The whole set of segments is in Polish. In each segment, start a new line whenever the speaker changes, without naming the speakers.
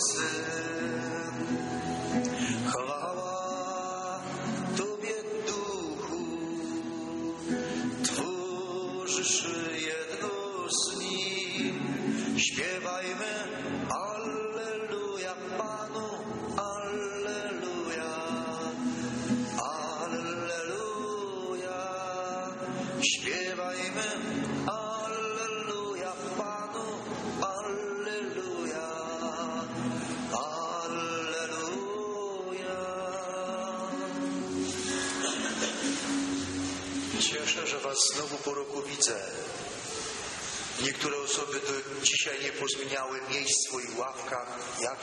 Jego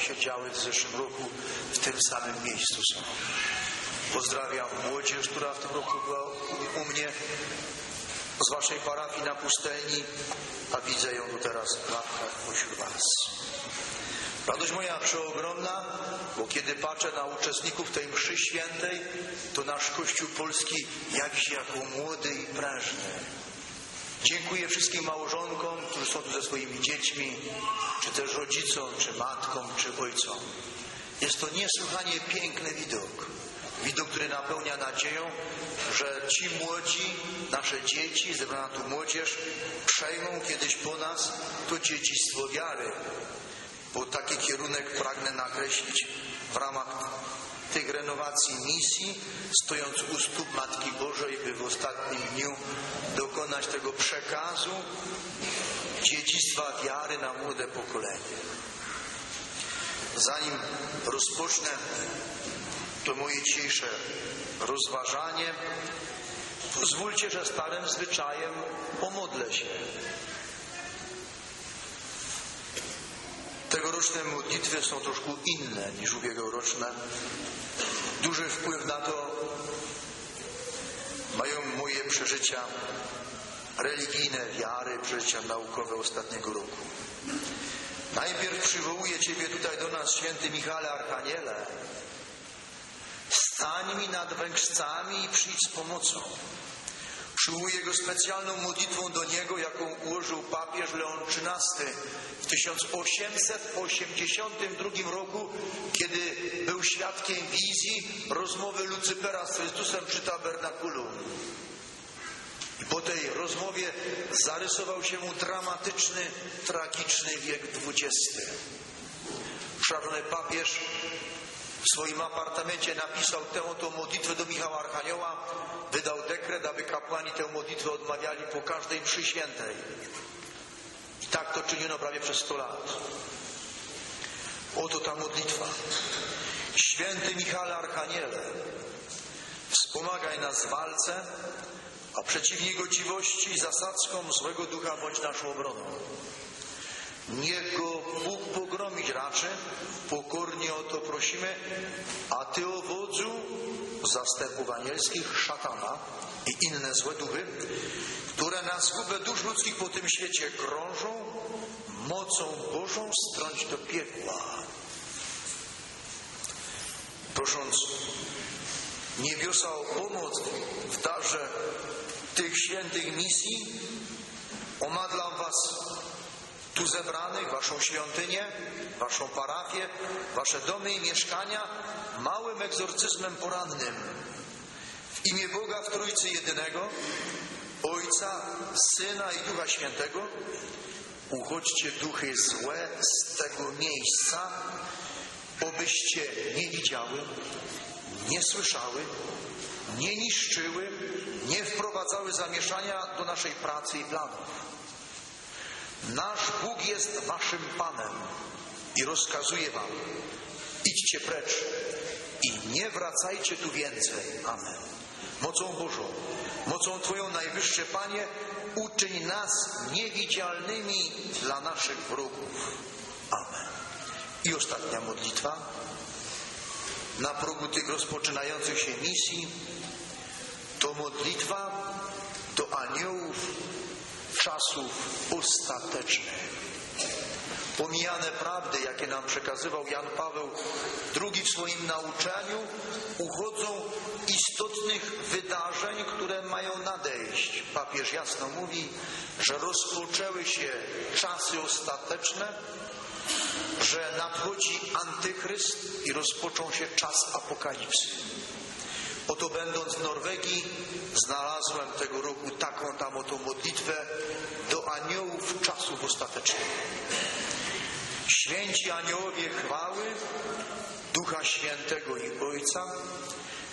jak siedziały w zeszłym roku, w tym samym miejscu są. Pozdrawiam młodzież, która w tym roku była u, mnie, z Waszej parafii na pustelni, a widzę ją tu teraz w ławkach pośród Was. Radość moja przeogromna, bo kiedy patrzę na uczestników tej mszy świętej, to nasz Kościół Polski się jako młody i prężny. Dziękuję wszystkim małżonkom, którzy są tu ze swoimi dziećmi, czy też rodzicom, czy matkom, czy ojcom. Jest to niesłychanie piękny widok. Widok, który napełnia nadzieją, że ci młodzi, nasze dzieci, zebrana tu młodzież, przejmą kiedyś po nas to dziedzictwo wiary. Bo taki kierunek pragnę nakreślić w ramach tych renowacji misji, stojąc u stóp Matki Bożej, by w ostatnim dniu dokonać tego przekazu dziedzictwa wiary na młode pokolenie. Zanim rozpocznę to moje dzisiejsze rozważanie, pozwólcie, że starym zwyczajem pomodlę się. Tegoroczne modlitwy są troszkę inne niż ubiegłoroczne. Duży wpływ na to mają moje przeżycia religijne, wiary, przeżycia naukowe ostatniego roku. Najpierw przywołuję Ciebie tutaj do nas, święty Michale Archaniele. Stań mi nad wężcami i przyjdź z pomocą. Przywołuję go specjalną modlitwą do niego, jaką ułożył papież Leon XIII w 1882 roku, kiedy był świadkiem wizji rozmowy Lucypera z Chrystusem przy tabernakulum. I po tej rozmowie zarysował się mu dramatyczny, tragiczny wiek XX. Szanowny papież w swoim apartamencie napisał tę oto modlitwę do Michała Archanioła, wydał kapłani tę modlitwę odmawiali po każdej mszy świętej. I tak to czyniono prawie przez 100 lat. Oto ta modlitwa. Święty Michale Archaniele, wspomagaj nas w walce, a przeciw niegodziwości i zasadzkom złego ducha bądź naszą obroną. Niech go Bóg pogromić raczy, pokornie o to prosimy, a Ty o wodzu zastępów anielskich, szatana i inne złe duchy, które na zgubę dusz ludzkich po tym świecie krążą, mocą Bożą strąć do piekła. Prosząc niebiosa o pomoc w darze tych świętych misji, omadlam Was tu zebranych, Waszą świątynię, Waszą parafię, Wasze domy i mieszkania małym egzorcyzmem porannym. W imię Boga w Trójcy Jedynego, Ojca, Syna i Ducha Świętego, uchodźcie duchy złe z tego miejsca, obyście nie widziały, nie słyszały, nie niszczyły, nie wprowadzały zamieszania do naszej pracy i planów. Nasz Bóg jest waszym Panem i rozkazuje wam, idźcie precz i nie wracajcie tu więcej. Amen. Mocą Bożą, mocą Twoją najwyższe Panie, uczyń nas niewidzialnymi dla naszych wrogów. Amen. I ostatnia modlitwa. Na progu tych rozpoczynających się misji to modlitwa do aniołów czasów ostatecznych. Pomijane prawdy, jakie nam przekazywał Jan Paweł II w swoim nauczaniu, uchodzą istotnych wydarzeń, które mają nadejść. Papież jasno mówi, że rozpoczęły się czasy ostateczne, że nadchodzi antychryst i rozpoczął się czas apokalipsy. Oto będąc w Norwegii, znalazłem tego roku taką tam oto modlitwę do aniołów czasów ostatecznych. Święci aniołowie chwały Ducha Świętego i Ojca,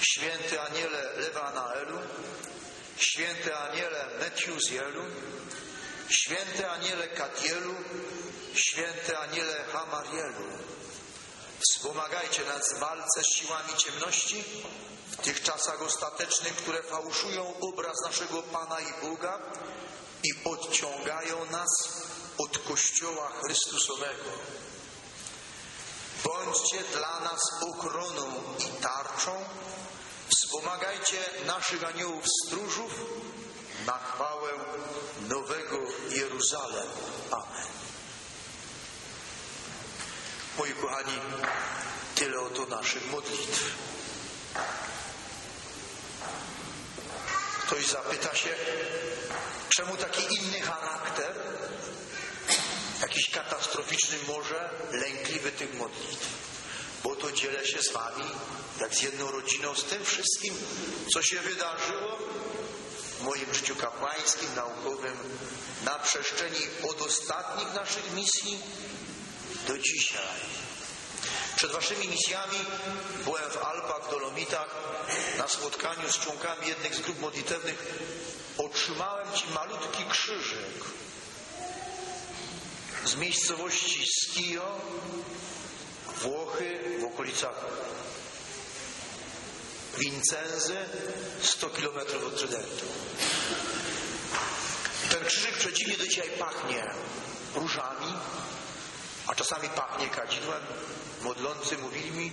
święty aniele Lewanaelu, święty aniele Metiuzielu, święty aniele Katielu, święty aniele Hamarielu. Wspomagajcie nas w walce z siłami ciemności, w tych czasach ostatecznych, które fałszują obraz naszego Pana i Boga i odciągają nas od Kościoła Chrystusowego. Bądźcie dla nas ochroną i tarczą. Wspomagajcie naszych aniołów stróżów na chwałę Nowego Jeruzalem. Amen. Moi kochani, tyle oto naszych modlitw. Ktoś zapyta się, czemu taki inny charakter, jakiś katastroficzny może, lękliwy tych modlitw? Bo to dzielę się z wami, jak z jedną rodziną, z tym wszystkim, co się wydarzyło w moim życiu kapłańskim, naukowym, na przestrzeni od ostatnich naszych misji do dzisiaj. Przed waszymi misjami byłem w Alpach, w Dolomitach na spotkaniu z członkami jednych z grup modlitewnych. Otrzymałem ci malutki krzyżyk z miejscowości Skio, Włochy, w okolicach Vincenzy, 100 kilometrów od Trydentu. Ten krzyżyk przeciwnie do dzisiaj pachnie różami, a czasami pachnie kadzidłem. Modlący mówili mi,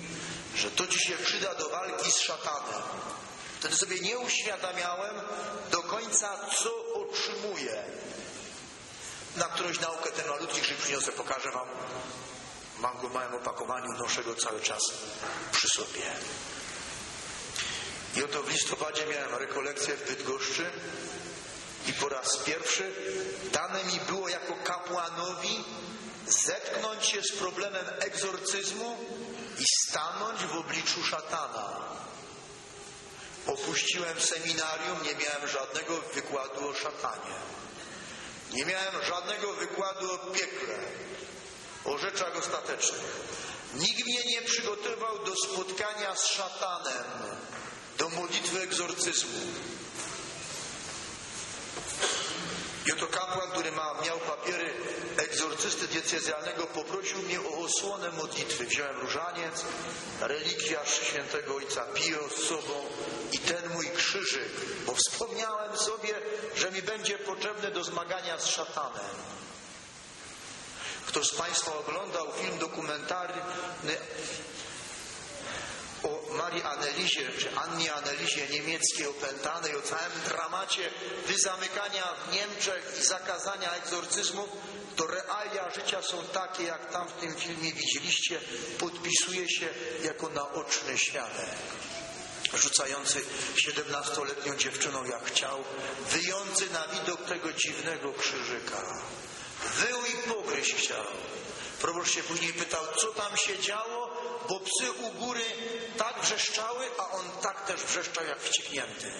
że to ci się przyda do walki z szatanem. Wtedy sobie nie uświadamiałem do końca, co otrzymuję. Na którąś naukę ten malutki krzyk przyniosę, pokażę wam. Mam go w małym opakowaniu, noszę go cały czas przy sobie. I oto w listopadzie miałem rekolekcję w Bydgoszczy i po raz pierwszy dane mi było jako kapłanowi zetknąć się z problemem egzorcyzmu i stanąć w obliczu szatana. Opuściłem seminarium, nie miałem żadnego wykładu o szatanie. Nie miałem żadnego wykładu o piekle, o rzeczach ostatecznych. Nikt mnie nie przygotował do spotkania z szatanem, do modlitwy egzorcyzmu. I oto kapłan, który ma, miał papiery egzorcysty diecezjalnego, poprosił mnie o osłonę modlitwy. Wziąłem różaniec, relikwiarz świętego ojca Pio z sobą i ten mój krzyżyk, bo wspomniałem sobie, że mi będzie potrzebny do zmagania z szatanem. Kto z Państwa oglądał film dokumentalny o Marii Annelizie, czy Annie Annelizie niemieckiej opętanej, o całym dramacie wyzamykania w Niemczech i zakazania egzorcyzmów, to realia życia są takie, jak tam w tym filmie widzieliście, podpisuje się jako naoczny świadek. Rzucający siedemnastoletnią dziewczyną jak chciał, wyjący na widok tego dziwnego krzyżyka. I pogryźć chciał. Proboszcz się później pytał, co tam się działo, bo psy u góry tak wrzeszczały, a on tak też wrzeszczał jak wścieknięty.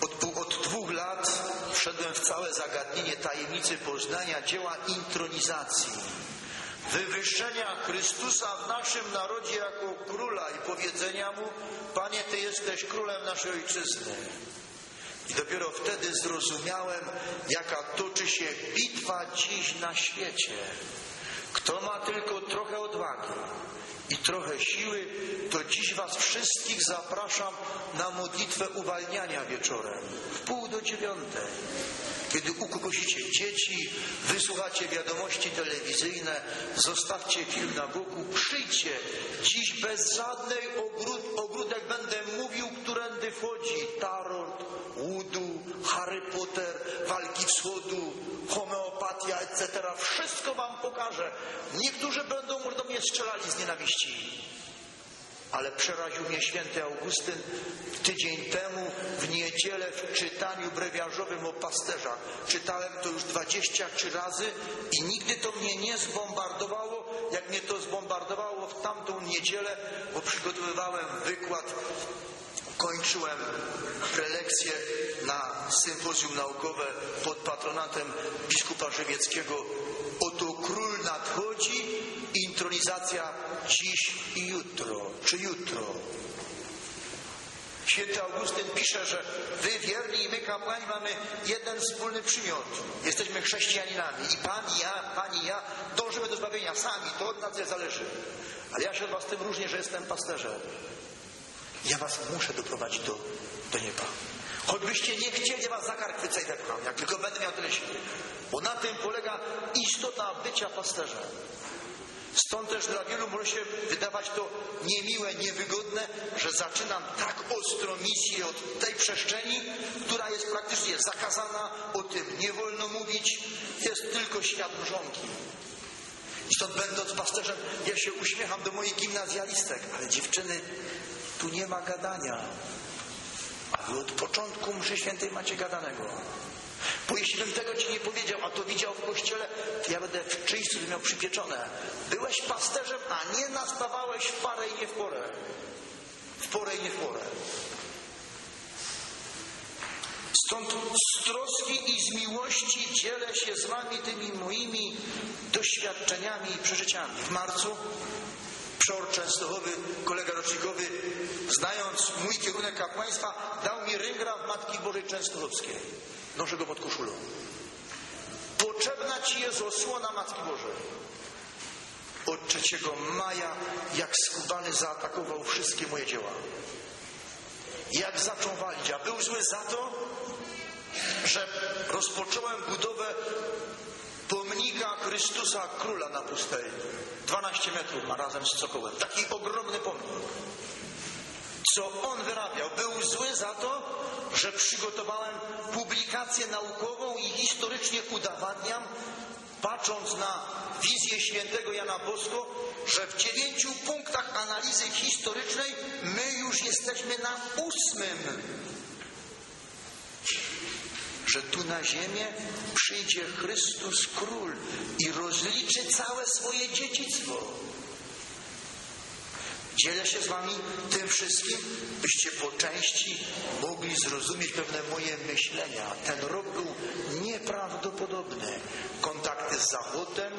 Od, od dwóch lat wszedłem w całe zagadnienie tajemnicy poznania dzieła intronizacji, wywyższenia Chrystusa w naszym narodzie jako króla i powiedzenia mu, Panie, Ty jesteś królem naszej ojczyzny. I dopiero wtedy zrozumiałem, jaka toczy się bitwa dziś na świecie. Kto ma tylko trochę odwagi i trochę siły, to dziś Was wszystkich zapraszam na modlitwę uwalniania wieczorem, w pół do dziewiątej. Kiedy ukokosicie dzieci, wysłuchacie wiadomości telewizyjne, zostawcie film na boku, przyjdźcie. Dziś bez żadnej ogród, ogródek będę mówił, którędy wchodzi tarot, łudu, Harry Potter, walki wschodu, homeopatia, etc. Wszystko wam pokażę. Niektórzy będą do mnie strzelali z nienawiści. Ale przeraził mnie święty Augustyn tydzień temu w niedzielę w czytaniu brewiarzowym o pasterzach. Czytałem to już 23 razy i nigdy to mnie nie zbombardowało, jak mnie to zbombardowało w tamtą niedzielę, bo przygotowywałem wykład kończyłem prelekcję na sympozjum naukowe pod patronatem biskupa Żywieckiego Oto król nadchodzi, intronizacja dziś i jutro, czy jutro. Święty Augustyn pisze, że wy wierni i my kapłani mamy jeden wspólny przymiot. Jesteśmy chrześcijaninami i Pan i ja, Pani i ja dążymy do zbawienia sami, to od nas nie zależy. Ale ja się od was tym różnię, że jestem pasterzem. Ja was muszę doprowadzić do, do nieba. Choćbyście nie chcieli, was za kark i wepcham, jak tylko będę miał tyle siły. Bo na tym polega istota bycia pasterzem. Stąd też dla wielu może się wydawać to niemiłe, niewygodne, że zaczynam tak ostro misję od tej przestrzeni, która jest praktycznie zakazana, o tym nie wolno mówić, jest tylko świat mrzonki. I stąd będąc pasterzem, ja się uśmiecham do moich gimnazjalistek, ale dziewczyny, tu nie ma gadania. A wy od początku mszy świętej macie gadanego. Bo jeśli bym tego ci nie powiedział, a to widział w kościele, to ja będę w czyjcu miał przypieczone. Byłeś pasterzem, a nie nastawałeś w parę i nie w porę. W porę i nie w porę. Stąd z troski i z miłości dzielę się z wami tymi moimi doświadczeniami i przeżyciami. W marcu Przor Częstochowy, kolega rocznikowy, znając mój kierunek kapłaństwa, dał mi ryngra w Matki Bożej Częstochowskiej. Noszę go pod koszulą. Potrzebna Ci jest osłona Matki Bożej. Od 3 maja, jak skubany zaatakował wszystkie moje dzieła. Jak zaczął walić, a był zły za to, że rozpocząłem budowę pomnika Chrystusa Króla na pustyni. 12 metrów ma razem z cokołem. Taki ogromny pomnik. Co on wyrabiał? Był zły za to, że przygotowałem publikację naukową i historycznie udowadniam, patrząc na wizję świętego Jana Bosko, że w dziewięciu punktach analizy historycznej my już jesteśmy na ósmym że tu na ziemię przyjdzie Chrystus Król i rozliczy całe swoje dziedzictwo. Dzielę się z Wami tym wszystkim, byście po części mogli zrozumieć pewne moje myślenia. Ten rok był nieprawdopodobny. Kontakty z Zachodem,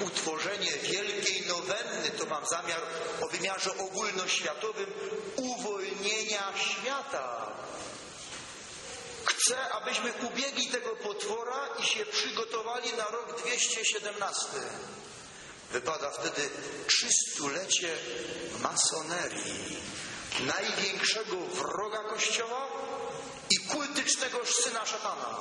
utworzenie wielkiej nowenny, to mam zamiar o wymiarze ogólnoświatowym uwolnienia świata Chcę, abyśmy ubiegli tego potwora i się przygotowali na rok 217. Wypada wtedy trzystulecie masonerii, największego wroga Kościoła i kultycznego syna szatana.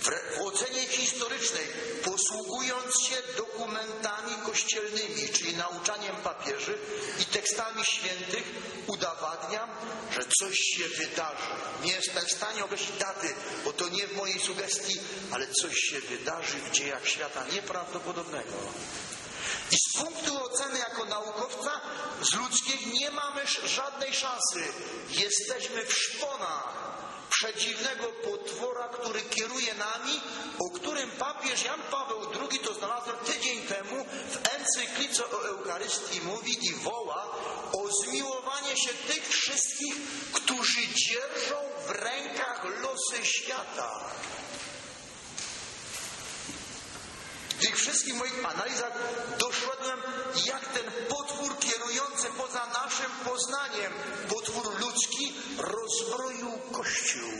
W ocenie historycznej, posługując się dokumentami kościelnymi, czyli nauczaniem papieży i tekstami świętych, udowadniam, że coś się wydarzy. Nie jestem w stanie określić daty, bo to nie w mojej sugestii, ale coś się wydarzy w dziejach świata nieprawdopodobnego. I z punktu oceny jako naukowca z ludzkiej nie mamy żadnej szansy. Jesteśmy w szponach przedziwnego potwora, który kieruje nami, o którym papież Jan Paweł II, to znalazłem tydzień temu, w encyklice o Eucharystii mówi i woła o zmiłowanie się tych wszystkich, którzy dzierżą w rękach losy świata. W tych wszystkich moich analizach doszedłem, jak ten potwór kierujący poza naszym poznaniem, potwór ludzki, rozbroił Kościół.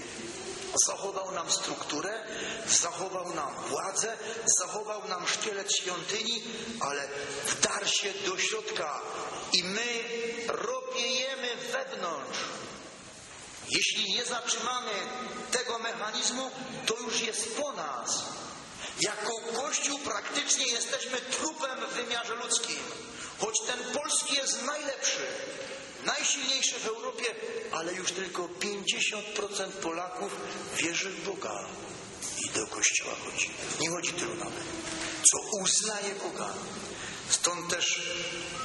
Zachował nam strukturę, zachował nam władzę, zachował nam szkielet świątyni, ale wdarł się do środka i my ropiejemy wewnątrz. Jeśli nie zatrzymamy tego mechanizmu, to już jest po nas. Jako Kościół praktycznie jesteśmy trupem w wymiarze ludzkim. Choć ten polski jest najlepszy, najsilniejszy w Europie, ale już tylko 50% Polaków wierzy w Boga i do kościoła chodzi. Nie chodzi tylu nawet, co uznaje Boga. Stąd też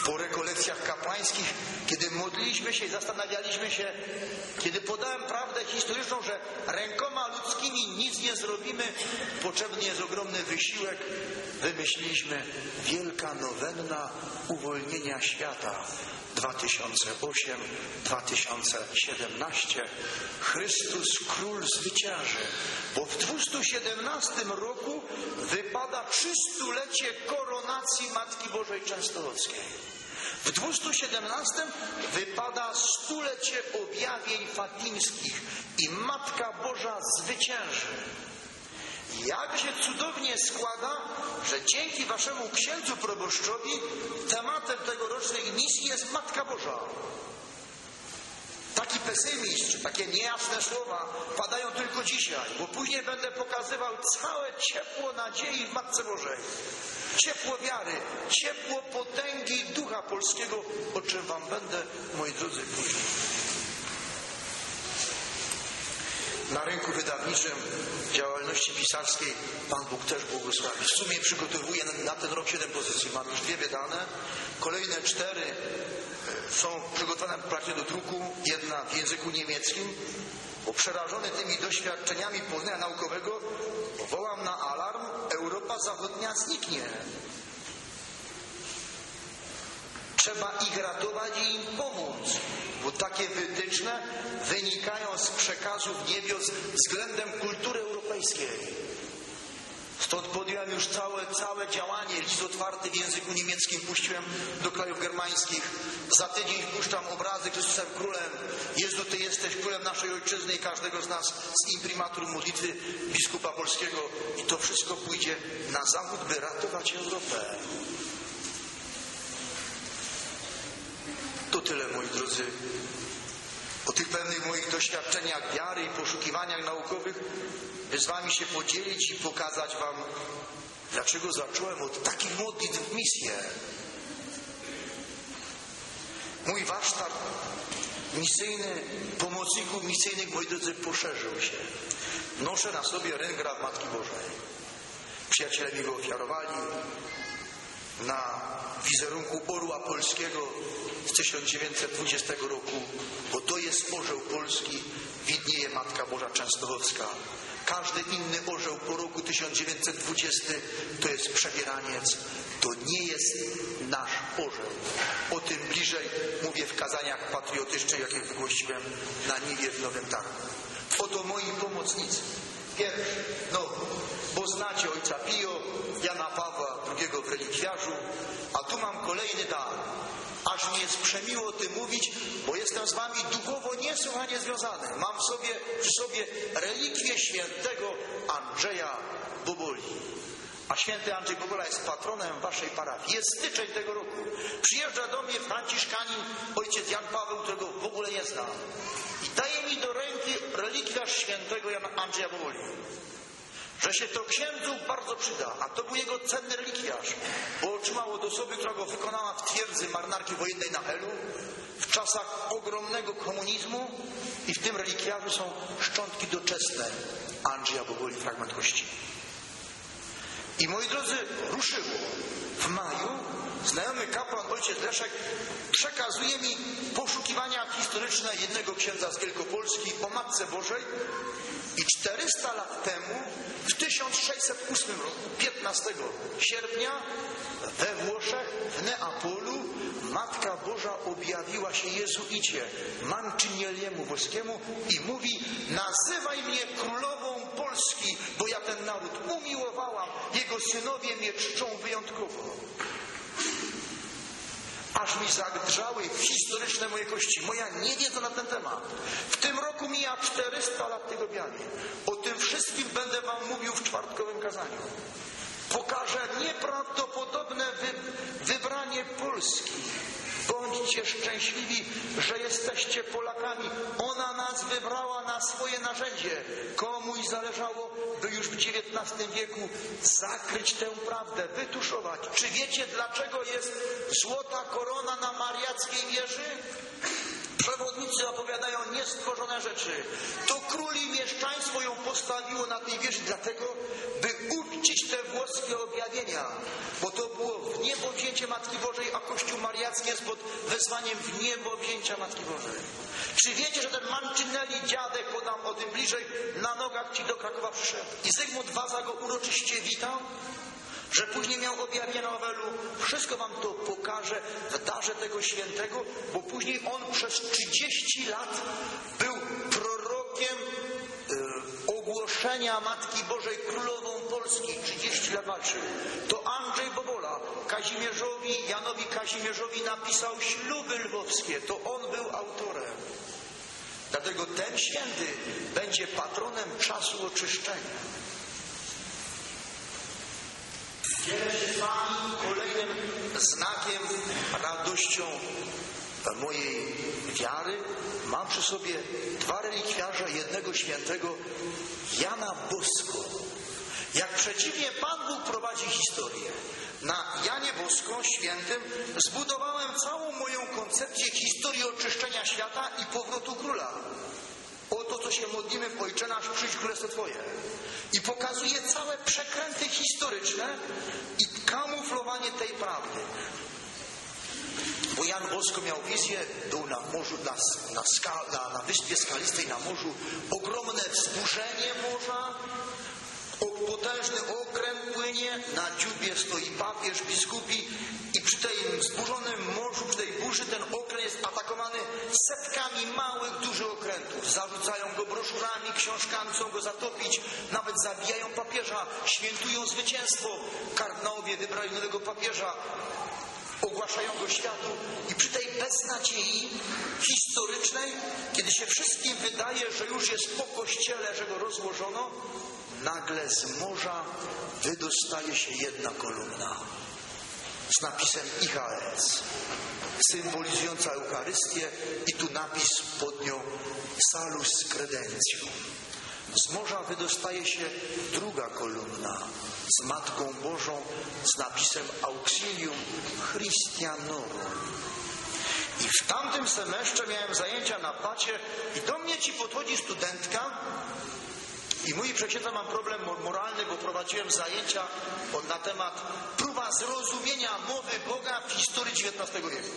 po rekolekcjach kapłańskich, kiedy modliliśmy się i zastanawialiśmy się, kiedy podałem prawdę historyczną, że rękoma ludzkimi nic nie zrobimy, potrzebny jest ogromny wysiłek, wymyśliliśmy wielka nowenna uwolnienia świata 2008-2017. Chrystus Król zwycięży, bo w 217 roku wypada trzystulecie koronacji Matki Bożej Częstochowskiej. W 217 wypada stulecie objawień fatimskich i Matka Boża zwycięży. Jak się cudownie składa, że dzięki waszemu księdzu proboszczowi tematem tegorocznej misji jest Matka Boża. Taki pesymizm, takie niejasne słowa padają tylko dzisiaj, bo później będę pokazywał całe ciepło nadziei w Matce Bożej. Ciepło wiary, ciepło potęgi ducha polskiego, o czym wam będę, moi drodzy, później. Na rynku wydawniczym działalności pisarskiej Pan Bóg też błogosławi. W sumie przygotowuję na, ten rok siedem pozycji. Mam już dwie wydane. Kolejne cztery są przygotowane praktycznie do druku. Jedna w języku niemieckim. Bo przerażony tymi doświadczeniami poznania naukowego wołam na alarm. Europa Zachodnia zniknie. Trzeba ich ratować i im pomóc, bo takie wytyczne wynikają z przekazów niebios względem kultury europejskiej. Stąd podjąłem już całe, całe działanie. List otwarty w języku niemieckim puściłem do krajów germańskich. Za tydzień puszczam obrazy Chrystusem Królem. Jezu, Ty jesteś królem naszej ojczyzny i każdego z nas z imprimatur modlitwy biskupa polskiego. I to wszystko pójdzie na zachód, by ratować Europę. To tyle, moi drodzy, o tych pewnych moich doświadczeniach wiary i poszukiwaniach naukowych, z wami się podzielić i pokazać wam, dlaczego zacząłem od takich modlitw misję. Mój warsztat misyjny, pomocników misyjnych, moi drodzy, poszerzył się. Noszę na sobie ręgra Matki Bożej. Przyjaciele mi go ofiarowali na wizerunku orła polskiego z 1920 roku, bo to jest orzeł polski, widnieje Matka Boża Częstochowska. Każdy inny orzeł po roku 1920 to jest przebieraniec, to nie jest nasz orzeł. O tym bliżej mówię w kazaniach patriotycznych, jakie wygłosiłem na Niwie w Nowym Targu. Oto moi pomocnicy. Pierwszy, no, bo znacie ojca Pio, Jana Pawła II w relikwiarzu, a tu mam kolejny dar. Aż mi jest przemiło o tym mówić, bo jestem z wami duchowo niesłychanie związany. Mam w sobie, przy sobie relikwię świętego Andrzeja Boboli. A święty Andrzej Bobola jest patronem waszej parafii. Jest styczeń tego roku. Przyjeżdża do mnie franciszkanin, ojciec Jan Paweł, którego w ogóle nie znam. I daje mi do ręki relikwiarz świętego Andrzeja Boboli że się to księdzu bardzo przyda, a to był jego cenny relikwiarz, bo otrzymał od osoby, która go wykonała w twierdzy marynarki wojennej na Helu w czasach ogromnego komunizmu i w tym relikwiarzu są szczątki doczesne Andrzeja Boboli, fragment kości. I moi drodzy, ruszyło. W maju znajomy kapłan ojciec Leszek przekazuje mi poszukiwania historyczne jednego księdza z Wielkopolski o Matce Bożej i 400 lat temu, w 1608 roku, 15 sierpnia, we Włoszech, w Neapolu, Matka Boża objawiła się jezuicie Mancinieliemu włoskiemu i mówi nazywaj mnie królową Polski, bo ja ten naród umiłowałam, jego synowie mnie czczą wyjątkowo. Aż mi zadrżały historyczne moje kości, moja niewiedza na ten temat. W tym roku mija 400 lat tego objawień. O tym wszystkim będę wam mówił w czwartkowym kazaniu. Pokażę nieprawdopodobne wy, wybranie Polski. Bądźcie szczęśliwi, że jesteście Polakami. Ona nas wybrała na swoje narzędzie. Komuś zależało, by już w XIX wieku zakryć tę prawdę, wytuszować. Czy wiecie, dlaczego jest złota korona na mariackiej wieży? Przewodnicy opowiadają niestworzone rzeczy. To król i mieszczaństwo ją postawiło na tej wieży dlatego, by uczcić te włoskie objawienia. Bo to było w niebo Matki Bożej, a Kościół Mariacki jest pod wezwaniem w niebo Matki Bożej. Czy wiecie, że ten Mancinelli dziadek, podam o tym bliżej, na nogach ci do Krakowa przyszedł i Zygmunt Waza go uroczyście witał? Że później miał objawienie na Owelu. Wszystko wam to pokażę w darze tego świętego, bo później on przez 30 lat był prorokiem y, ogłoszenia Matki Bożej Królową Polski. 30 lat walczył. To Andrzej Bobola Kazimierzowi, Janowi Kazimierzowi napisał śluby lwowskie. To on był autorem. Dlatego ten święty będzie patronem czasu oczyszczenia. Dzielę się z Wami kolejnym znakiem, radością mojej wiary. Mam przy sobie dwa relikwiarze jednego świętego Jana Bosko. Jak przeciwnie Pan Bóg prowadzi historię. Na Janie Bosko świętym zbudowałem całą moją koncepcję historii oczyszczenia świata i powrotu króla. O to, co się modlimy w Ojcze nasz, przyjdź królestwo Twoje. I pokazuje całe przekręty historyczne i kamuflowanie tej prawdy. Bo Jan Bosko miał wizję, był na morzu, na, na, skal, na, na wyspie skalistej, na morzu, ogromne wzburzenie morza, potężny okręt płynie, na dziubie stoi papież, biskupi i przy tej wzburzonym burzy ten okręt jest atakowany setkami małych, dużych okrętów. Zarzucają go broszurami, książkami, chcą go zatopić, nawet zabijają papieża, świętują zwycięstwo. Kardynałowie wybrali nowego papieża, ogłaszają go światu i przy tej beznadziei historycznej, kiedy się wszystkim wydaje, że już jest po kościele, że go rozłożono, nagle z morza wydostaje się jedna kolumna z napisem IHS, symbolizująca Eucharystię i tu napis pod nią Salus Credentium. Z morza wydostaje się druga kolumna z Matką Bożą z napisem Auxilium Christianorum. I w tamtym semestrze miałem zajęcia na pacie i do mnie ci podchodzi studentka i mój przeczyta mam problem moralny, bo prowadziłem zajęcia na temat próba zrozumienia mowy Boga w historii XIX wieku.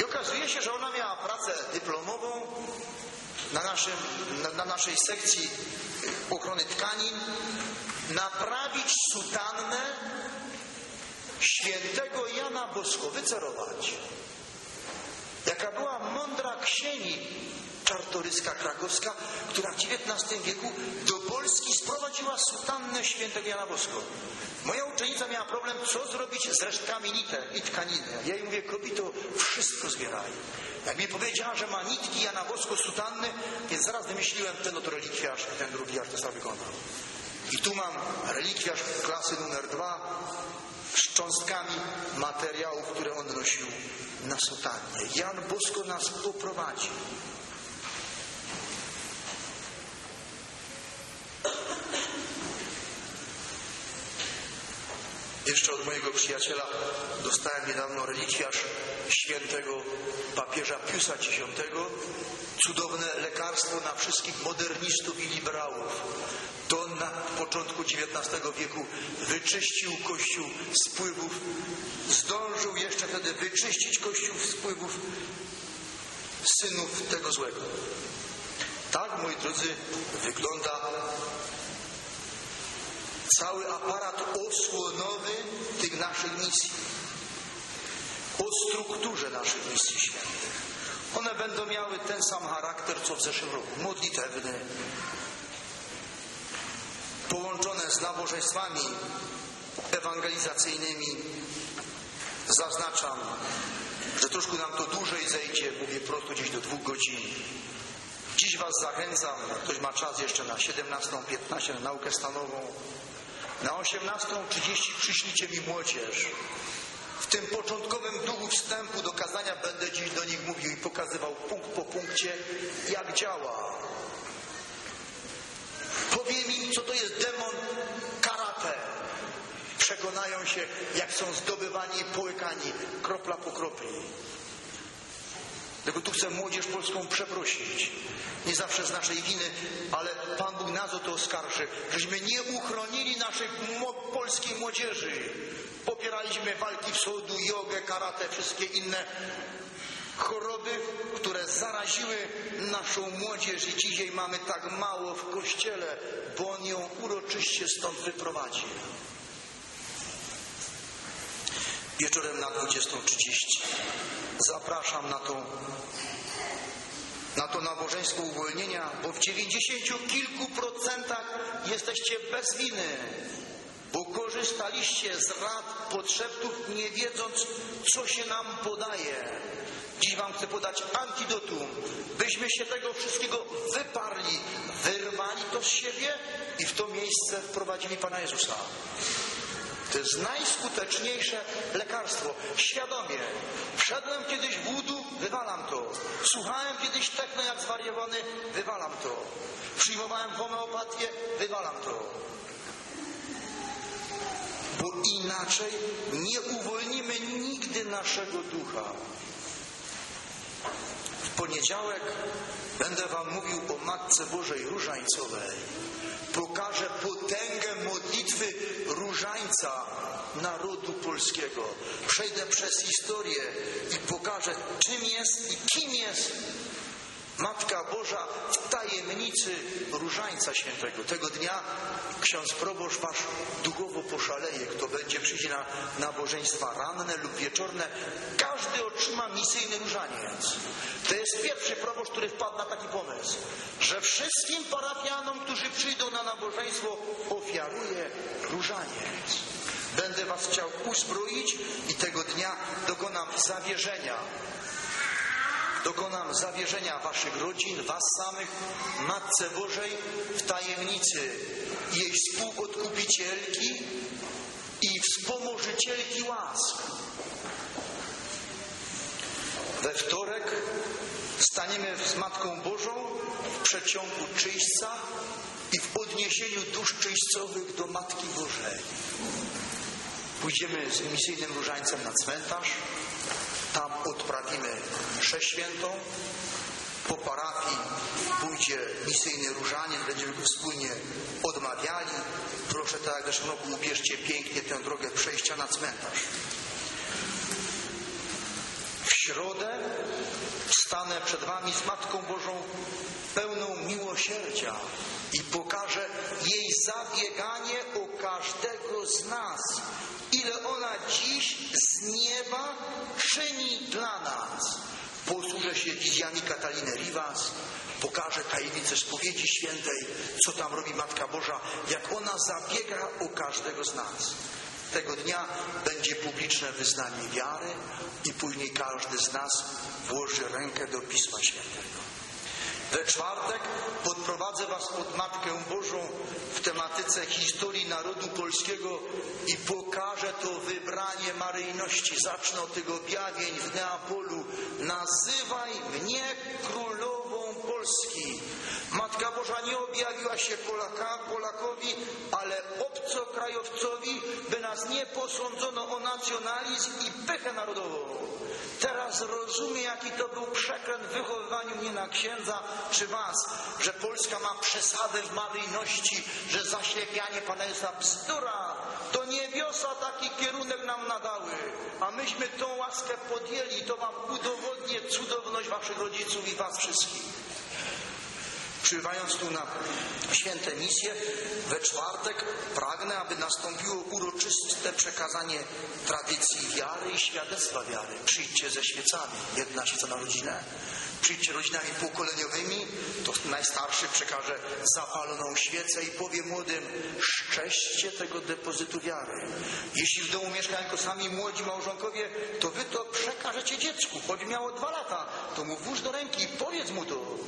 I okazuje się, że ona miała pracę dyplomową na, naszym, na, na naszej sekcji ochrony tkanin naprawić sutannę świętego Jana Bosko, wycerować. Jaka była mądra księgi czartoryska krakowska, która w XIX wieku do Polski sprowadziła sutannę świętego Jana Bosko. Moja uczennica miała problem, co zrobić z resztkami nitek i tkaniny. Ja jej mówię, kobito, wszystko zbieraj. Jak mi powiedziała, że ma nitki Jana Bosko sutanny, więc zaraz wymyśliłem ten oto relikwiarz i ten drugi, aż to sam wykonał. I tu mam relikwiarz klasy numer dwa z cząstkami materiałów, które on nosił na sutannie. Jan Bosko nas poprowadzi. Jeszcze od mojego przyjaciela dostałem niedawno relikwiarz świętego papieża Piusa X. Cudowne lekarstwo na wszystkich modernistów i liberałów. To na początku XIX wieku wyczyścił Kościół z wpływów, zdążył jeszcze wtedy wyczyścić Kościół z wpływów synów tego złego. Tak, moi drodzy, wygląda cały aparat osłonowy tych naszych misji. O strukturze naszych misji świętych. One będą miały ten sam charakter, co w zeszłym roku. Modlitewny, połączone z nabożeństwami ewangelizacyjnymi, Zaznaczam, że troszkę nam to dłużej zejdzie, mówię prosto gdzieś do dwóch godzin. Dziś Was zachęcam, ktoś ma czas jeszcze na 17.15 na naukę stanową. Na 18.30 przyślijcie mi młodzież. W tym początkowym duchu wstępu do kazania będę dziś do nich mówił i pokazywał punkt po punkcie, jak działa. Powiem im, co to jest demon karate. Przekonają się, jak są zdobywani i połykani kropla po kropli. Dlatego tu chcę młodzież polską przeprosić. Nie zawsze z naszej winy, ale Pan Bóg nas o to oskarży, żeśmy nie uchronili naszej polskiej młodzieży. Popieraliśmy walki wschodu, jogę, karate, wszystkie inne choroby, które zaraziły naszą młodzież i dzisiaj mamy tak mało w kościele, bo on ją uroczyście stąd wyprowadzi. Wieczorem na 20.30 zapraszam na to, na to nabożeństwo uwolnienia, bo w dziewięćdziesięciu kilku procentach jesteście bez winy, bo korzystaliście z rad, podszeptów, nie wiedząc, co się nam podaje. Dziś Wam chcę podać antidotum, byśmy się tego wszystkiego wyparli, wyrwali to z siebie i w to miejsce wprowadzili Pana Jezusa. To jest najskuteczniejsze lekarstwo. Świadomie. Wszedłem kiedyś w łudu, wywalam to. Słuchałem kiedyś techno jak zwariowany, wywalam to. Przyjmowałem homeopatię, wywalam to. Bo inaczej nie uwolnimy nigdy naszego ducha. W poniedziałek będę Wam mówił o Matce Bożej Różańcowej pokaże potęgę modlitwy różańca narodu polskiego. Przejdę przez historię i pokażę, czym jest i kim jest Matka Boża w tajemnicy Różańca Świętego. Tego dnia ksiądz proboszcz wasz duchowo poszaleje, kto będzie przyjdzie na nabożeństwa ranne lub wieczorne. Każdy otrzyma misyjny różaniec. To jest pierwszy proboszcz, który wpadł na taki pomysł, że wszystkim parafianom, którzy przyjdą na nabożeństwo, ofiaruje różaniec. Będę was chciał uzbroić i tego dnia dokonam zawierzenia dokonam zawierzenia waszych rodzin, was samych, Matce Bożej w tajemnicy jej współodkupicielki i wspomożycielki łask. We wtorek staniemy z Matką Bożą w przeciągu czyśćca i w odniesieniu dusz czyśćcowych do Matki Bożej. Pójdziemy z misyjnym różańcem na cmentarz, tam odprawimy mszę świętą. Po parafii pójdzie misyjny różaniec, będziemy go wspólnie odmawiali. Proszę tak jak ubierzcie pięknie tę drogę przejścia na cmentarz. W środę stanę przed Wami z Matką Bożą pełną miłosierdzia i pokażę jej zabieganie o każdego z nas ile ona dziś z nieba czyni dla nas. Posłużę się Didiani Kataliny Rivas, pokażę tajemnicę spowiedzi świętej, co tam robi Matka Boża, jak ona zabiega o każdego z nas. Tego dnia będzie publiczne wyznanie wiary i później każdy z nas włoży rękę do Pisma Świętego. We czwartek podprowadzę Was pod Matkę Bożą w tematyce historii narodu polskiego i pokażę to wybranie maryjności. Zacznę od tych objawień w Neapolu. Nazywaj mnie królową Polski. Matka Boża nie objawiła się Polaka, Polakowi, ale obcokrajowcowi, by nas nie posądzono o nacjonalizm i pychę narodową. Teraz rozumie, jaki to był przekręt w wychowywaniu mnie na księdza czy was, że Polska ma przesadę w maryjności, że zaślepianie Pana Jezusa bzdura. To niebiosa taki kierunek nam nadały, a myśmy tą łaskę podjęli to wam udowodnię cudowność waszych rodziców i was wszystkich przybywając tu na święte misje, we czwartek pragnę, aby nastąpiło uroczyste przekazanie tradycji wiary i świadectwa wiary. Przyjdźcie ze świecami, jedna świeca na rodzinę, Przyjdźcie rodzinami pokoleniowymi, to najstarszy przekaże zapaloną świecę i powie młodym, szczęście tego depozytu wiary. Jeśli w domu mieszkają tylko sami młodzi małżonkowie, to wy to przekażecie dziecku. Choć miało dwa lata, to mu włóż do ręki i powiedz mu to.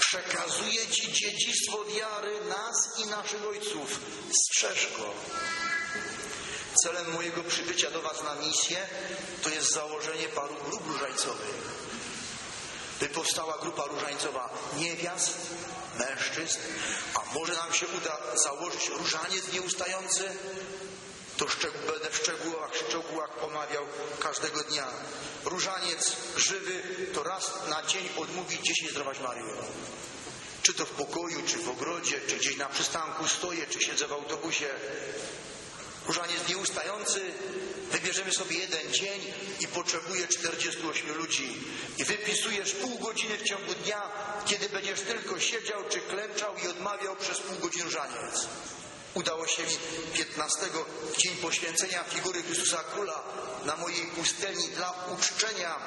Przekazuje ci dziedzictwo wiary nas i naszych ojców. Strzeż go. Celem mojego przybycia do Was na misję to jest założenie paru grup różańcowych. By powstała grupa różańcowa niewiast, mężczyzn, a może nam się uda założyć różaniec nieustający, to będę w szczegółach, szczegółach omawiał każdego dnia. Różaniec żywy to raz na dzień odmówić 10 zdrowaś Maryjo. Czy to w pokoju, czy w ogrodzie, czy gdzieś na przystanku stoję, czy siedzę w autobusie. Różaniec nieustający, wybierzemy sobie jeden dzień i potrzebuje 48 ludzi. I wypisujesz pół godziny w ciągu dnia, kiedy będziesz tylko siedział czy klęczał i odmawiał przez pół godziny różaniec. Udało się mi 15 w dzień poświęcenia figury Chrystusa Króla na mojej pustelni dla uczczenia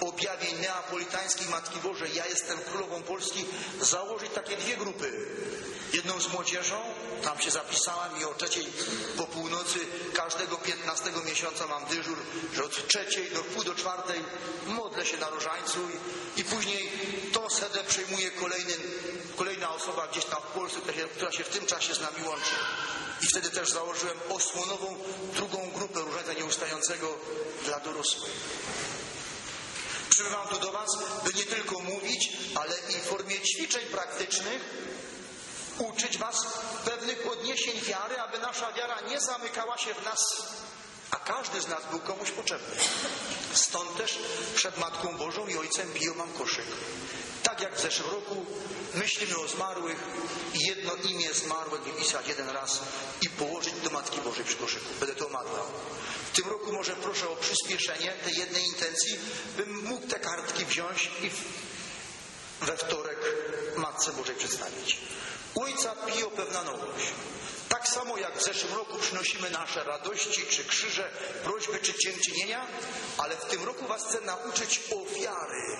objawień neapolitańskiej Matki Bożej. Ja jestem królową Polski. Założyć takie dwie grupy. Jedną z młodzieżą, tam się zapisałem i o trzeciej po północy każdego 15 miesiąca mam dyżur, że od trzeciej do pół do czwartej modlę się na różańcu i, i później to sedę przejmuje kolejny, kolejna osoba gdzieś tam w Polsce, która się, która się w tym czasie z nami łączy. I wtedy też założyłem osłonową drugą grupę różańca nieustającego dla dorosłych. Przybywam tu do Was, by nie tylko mówić, ale i w formie ćwiczeń praktycznych uczyć Was pewnych odniesień wiary, aby nasza wiara nie zamykała się w nas, a każdy z nas był komuś potrzebny. Stąd też przed Matką Bożą i Ojcem biją mam koszyk. Tak jak w zeszłym roku myślimy o zmarłych i jedno imię zmarłych wypisać jeden raz i położyć do Matki Bożej przy koszyku. Będę to omawiał. W tym roku może proszę o przyspieszenie tej jednej intencji, bym mógł te kartki wziąć i we wtorek Matce Bożej przedstawić. U Ojca Pio pewna nowość. Tak samo jak w zeszłym roku przynosimy nasze radości, czy krzyże, prośby, czy dziękczynienia, ale w tym roku Was chcę nauczyć ofiary.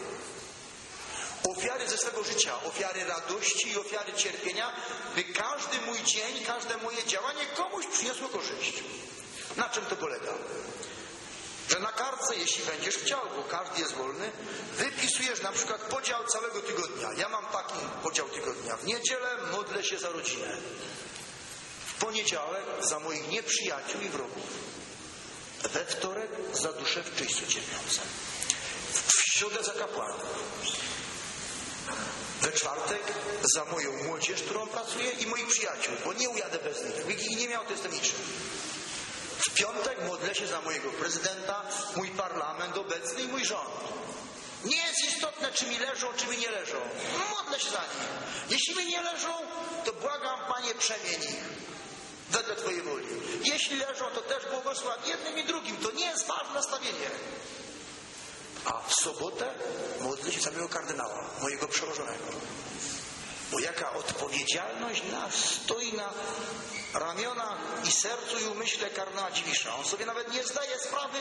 Ofiary ze swego życia, ofiary radości i ofiary cierpienia, by każdy mój dzień, każde moje działanie komuś przyniosło korzyść. Na czym to polega? Że na kartce, jeśli będziesz chciał, bo każdy jest wolny, wypisujesz na przykład podział całego tygodnia. Ja mam taki podział tygodnia. W niedzielę modlę się za rodzinę. W poniedziałek za moich nieprzyjaciół i wrogów. We wtorek za duszę w czyśćcu cierpiące. W środę za kapłanów. We czwartek za moją młodzież, którą pracuję i moich przyjaciół, bo nie ujadę bez nich. Ich nie miał, to jestem. W piątek modlę się za mojego prezydenta, mój parlament obecny i mój rząd. Nie jest istotne, czy mi leżą, czy mi nie leżą. Modlę się za nich. Jeśli mi nie leżą, to błagam, Panie, przemień ich wedle Twojej woli. Jeśli leżą, to też błogosław jednym i drugim. To nie jest ważne nastawienie. A w sobotę modlę się za mojego kardynała, mojego przełożonego. Bo jaka odpowiedzialność nas stoi na ramionach i sercu i umyśle kardynała Dziwisza. On sobie nawet nie zdaje sprawy,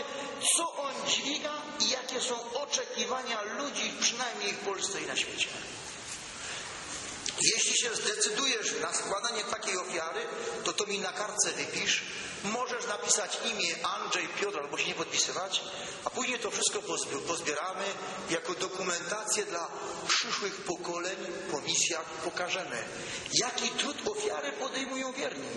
co on dźwiga i jakie są oczekiwania ludzi, przynajmniej w Polsce i na świecie. Jeśli się zdecydujesz na składanie takiej ofiary, to to mi na kartce wypisz. Możesz napisać imię Andrzej Piotr albo się nie podpisywać, a później to wszystko pozbieramy jako dokumentację dla przyszłych pokoleń po misjach pokażemy, jaki trud ofiary podejmują wierni.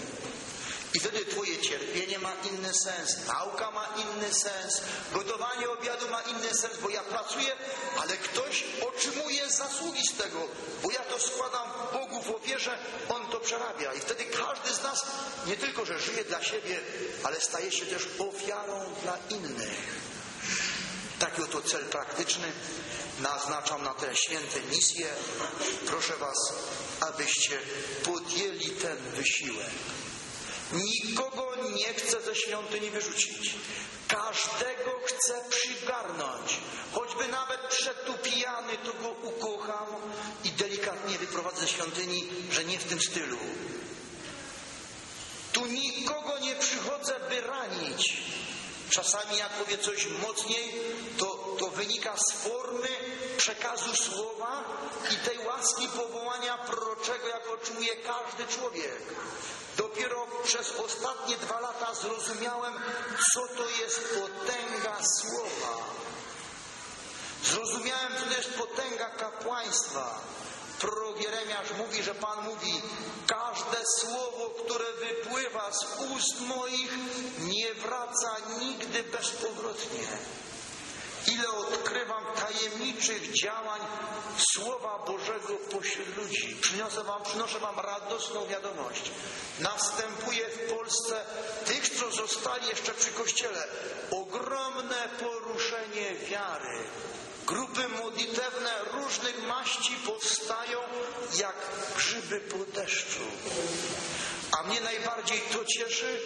I wtedy Twoje cierpienie ma inny sens, nauka ma inny sens, gotowanie obiadu ma inny sens, bo ja pracuję, ale ktoś otrzymuje zasługi z tego, bo ja to składam Bogu w ofierze, On to przerabia. I wtedy każdy z nas nie tylko, że żyje dla siebie, ale staje się też ofiarą dla innych. Taki oto cel praktyczny naznaczam na te święte misje. Proszę Was, abyście podjęli ten wysiłek. Nikogo nie chcę ze świątyni wyrzucić. Każdego chcę przygarnąć. Choćby nawet przed tu pijany, to go ukocham i delikatnie wyprowadzę ze świątyni, że nie w tym stylu. Tu nikogo nie przychodzę, by ranić. Czasami jak powie coś mocniej, to to wynika z formy przekazu słowa i tej łaski powołania proroczego, jak otrzymuje każdy człowiek. Dopiero przez ostatnie dwa lata zrozumiałem, co to jest potęga słowa. Zrozumiałem, co to jest potęga kapłaństwa. Prorok Jeremiasz mówi, że Pan mówi, każde słowo, które wypływa z ust moich, nie wraca nigdy bezpowrotnie. Ile odkrywam tajemniczych działań Słowa Bożego pośród ludzi. Przyniosę wam, przynoszę Wam radosną wiadomość. Następuje w Polsce tych, co zostali jeszcze przy Kościele, ogromne poruszenie wiary. Grupy modlitewne różnych maści powstają jak grzyby po deszczu. A mnie najbardziej to cieszy,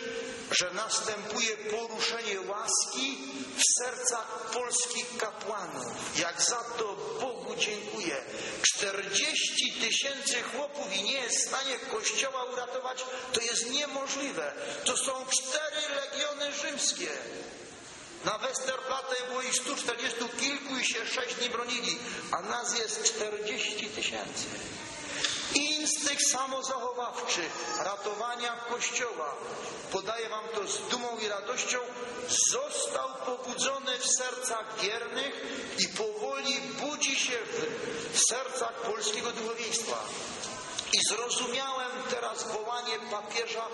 że następuje poruszenie łaski w sercach polskich kapłanów. Jak za to Bogu dziękuję. 40 tysięcy chłopów i nie jest w stanie kościoła uratować, to jest niemożliwe. To są cztery legiony rzymskie. Na Westerplatte było ich 140 kilku i się sześć dni bronili, a nas jest 40 tysięcy. Instynkt samozachowawczy ratowania Kościoła, podaję Wam to z dumą i radością, został pobudzony w sercach wiernych i powoli budzi się w sercach polskiego duchowieństwa. I zrozumiałem teraz wołanie papieża,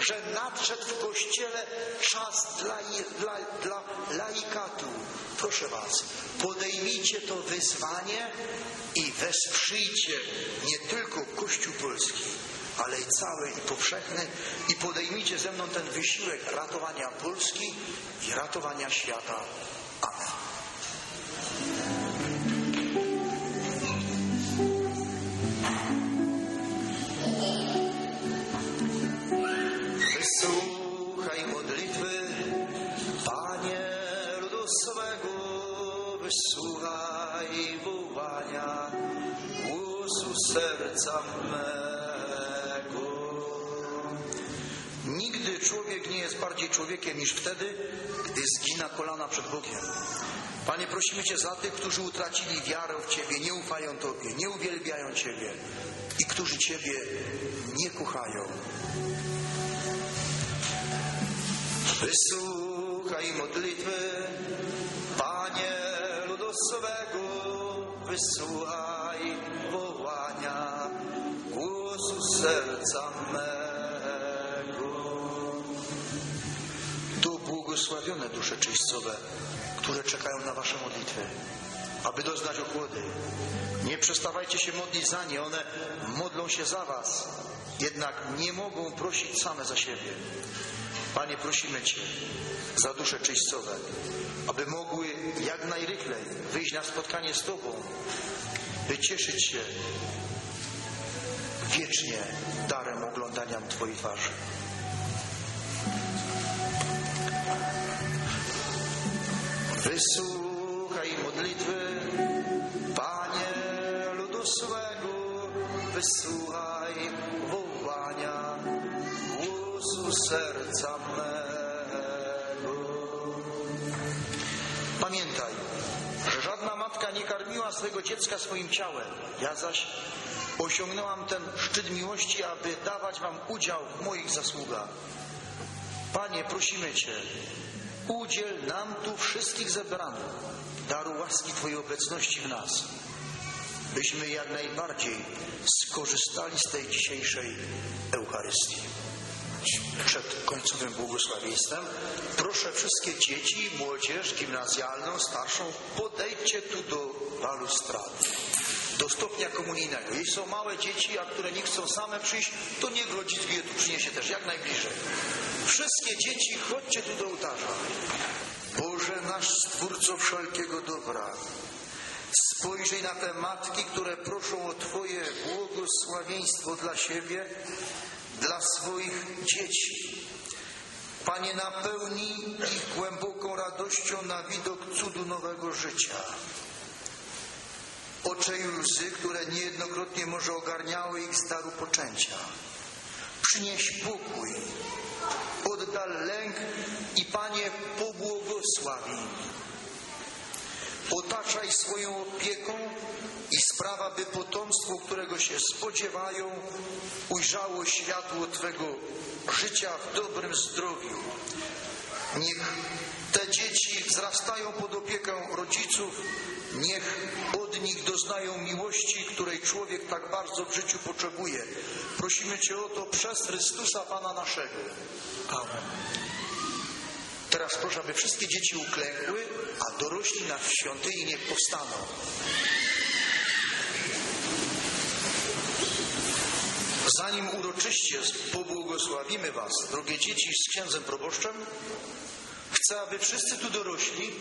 że nadszedł w kościele czas dla, dla, dla laikatu. Proszę Was, podejmijcie to wyzwanie i wesprzyjcie nie tylko Kościół Polski, ale i cały i powszechny i podejmijcie ze mną ten wysiłek ratowania Polski i ratowania świata. Człowiekiem niż wtedy, gdy zgina kolana przed Bogiem. Panie, prosimy Cię za tych, którzy utracili wiarę w Ciebie, nie ufają Tobie, nie uwielbiają Ciebie i którzy Ciebie nie kochają. Wysłuchaj modlitwy, Panie ludu wysłuchaj wołania głosu serca mego. Błogosławione dusze czyścowe, które czekają na Wasze modlitwy, aby doznać ochłody. Nie przestawajcie się modlić za nie, one modlą się za Was, jednak nie mogą prosić same za siebie. Panie, prosimy Cię za dusze czyścowe, aby mogły jak najrychlej wyjść na spotkanie z Tobą, by cieszyć się wiecznie darem oglądania Twojej twarzy. Wysłuchaj modlitwy, Panie ludu swego, wysłuchaj wołania głosu serca mego. Pamiętaj, że żadna matka nie karmiła swego dziecka swoim ciałem. Ja zaś osiągnęłam ten szczyt miłości, aby dawać Wam udział w moich zasługach. Panie, prosimy Cię, udziel nam tu wszystkich zebranych daru łaski Twojej obecności w nas, byśmy jak najbardziej skorzystali z tej dzisiejszej Eucharystii przed końcowym błogosławieństwem. Proszę wszystkie dzieci, młodzież gimnazjalną, starszą, podejdźcie tu do balustrady, do stopnia komunijnego. Jeśli są małe dzieci, a które nie chcą same przyjść, to niech rodzic je tu przyniesie też jak najbliżej. Wszystkie dzieci, chodźcie tu do ołtarza. Boże nasz Stwórco wszelkiego dobra, spojrzyj na te matki, które proszą o Twoje błogosławieństwo dla siebie, dla swoich dzieci. Panie, napełnij ich głęboką radością na widok cudu nowego życia. Oczej łzy, które niejednokrotnie może ogarniały ich z daru poczęcia. Przynieś pokój, oddal lęk i Panie pobłogosławi. Otaczaj swoją opieką i sprawa, by potomstwo, którego się spodziewają, ujrzało światło Twego życia w dobrym zdrowiu. Niech te dzieci wzrastają pod opieką rodziców, niech od nich doznają miłości, której człowiek tak bardzo w życiu potrzebuje. Prosimy Cię o to przez Chrystusa Pana naszego.
Amen.
Teraz proszę, aby wszystkie dzieci uklękły, a dorośli na świątyni niech powstaną. Zanim uroczyście pobłogosławimy Was, drogie dzieci, z księdzem proboszczem, chcę, aby wszyscy tu dorośli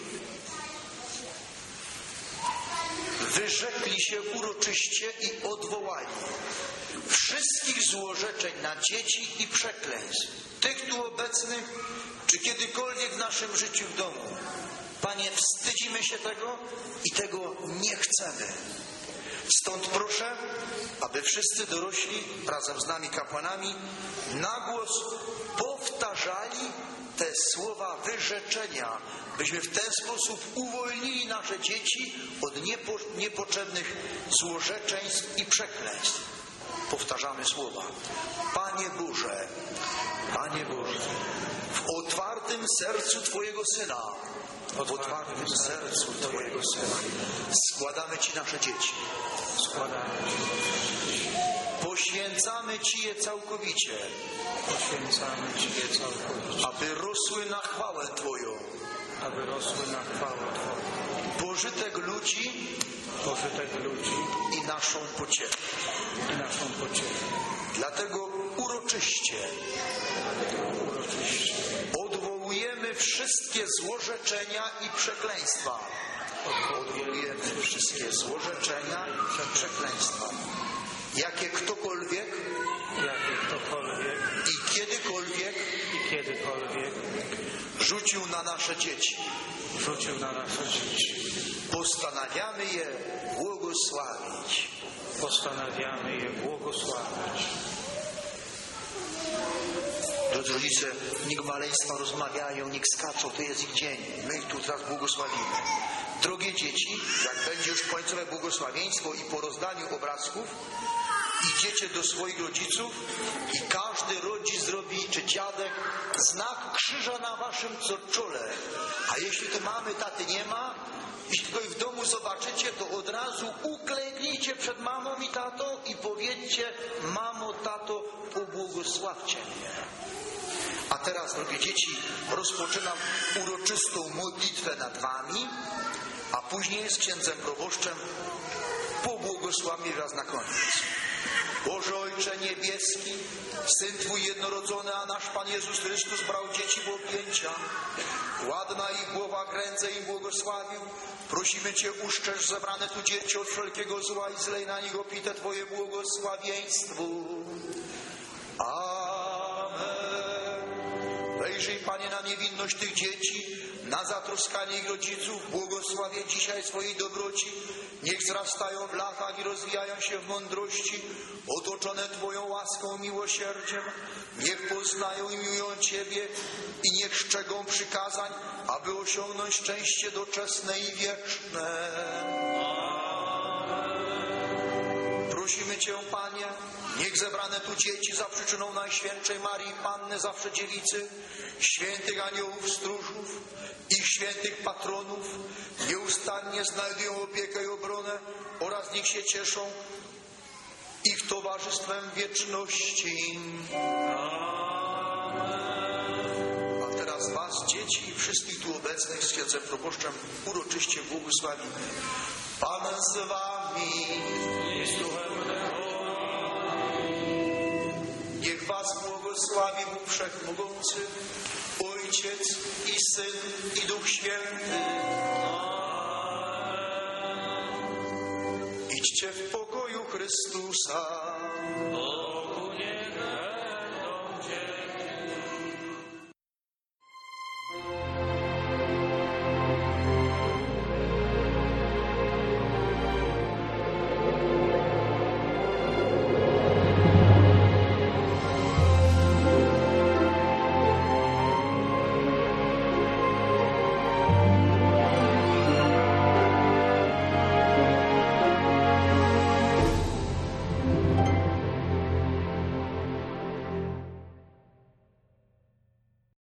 wyrzekli się uroczyście i odwołali wszystkich złorzeczeń na dzieci i przekleństw, tych tu obecnych, czy kiedykolwiek w naszym życiu w domu. Panie, wstydzimy się tego i tego nie chcemy. Stąd proszę, aby wszyscy dorośli razem z nami kapłanami na głos powtarzali te słowa wyrzeczenia, byśmy w ten sposób uwolnili nasze dzieci od niepo, niepotrzebnych złorzeczeństw i przekleństw. Powtarzamy słowa. Panie Boże, Panie Boże, w otwartym sercu Twojego Syna, w otwartym sercu Twojego Syna składamy Ci nasze dzieci.
Składamy Ci,
Poświęcamy Ci je całkowicie,
poświęcamy Ci je całkowicie,
aby rosły na chwałę Twoją,
aby rosły na chwałę Twoją,
pożytek ludzi
pożytek ludzi
i naszą pociechę.
i naszą pociechę.
Dlatego uroczyście
Uroczyście
odwołujemy wszystkie złorzeczenia i przekleństwa. Odwołujemy wszystkie złorzeczenia i przekleństwa. Jakie ktokolwiek
jakie ktokolwiek
i kiedykolwiek
i kiedykolwiek
rzucił na nasze dzieci.
rzucił na nasze dzieci.
Postanawiamy je błogosławić.
Postanawiamy je błogosławić.
Drodzy rodzice, niech maleństwa rozmawiają, niech skaczą, to jest ich dzień. My ich tu teraz błogosławimy. Drogie dzieci, jak będzie już końcowe błogosławieństwo i po rozdaniu obrazków, idziecie do swoich rodziców i każdy rodzic zrobi, czy dziadek, znak krzyża na waszym czole. A jeśli to mamy, taty nie ma, jeśli ich w domu zobaczycie, to od razu uklęknijcie przed mamą i tatą i powiedzcie, mamo, tato, pobłogosławcie mnie. A teraz, drogie dzieci, rozpoczynam uroczystą modlitwę nad wami, a później z księdzem proboszczem pobłogosławię was na koniec. Boże Ojcze Niebieski, Syn Twój jednorodzony, a nasz Pan Jezus Chrystus brał dzieci w objęcia. Ładna ich głowa, ręce im błogosławił. Prosimy Cię, uszczerz zebrane tu dzieci od wszelkiego zła i zlej na nich opite Twoje błogosławieństwo. Amen. Wejrzyj, Panie, na niewinność tych dzieci, na zatroskanie ich rodziców. Błogosławię dzisiaj swojej dobroci. Niech wzrastają w latach i rozwijają się w mądrości, otoczone Twoją łaską, miłosierdziem. Niech poznają i miłują Ciebie i niech szczegą przykazań, aby osiągnąć szczęście doczesne i wieczne. Prosimy Cię, Panie, niech zebrane tu dzieci za przyczyną Najświętszej Marii Panny zawsze dziewicy, świętych aniołów stróżów, ich świętych patronów, nieustannie znajdują opiekę i obronę oraz niech się cieszą ich towarzystwem wieczności. A teraz Was, dzieci i wszystkich tu obecnych z księdzem proboszczem uroczyście błogosławimy. Pan z Wami. Niech Was błogosławi Bóg Wszechmogący, Ojciec i Syn i Duch Święty. Idźcie w pokoju Chrystusa.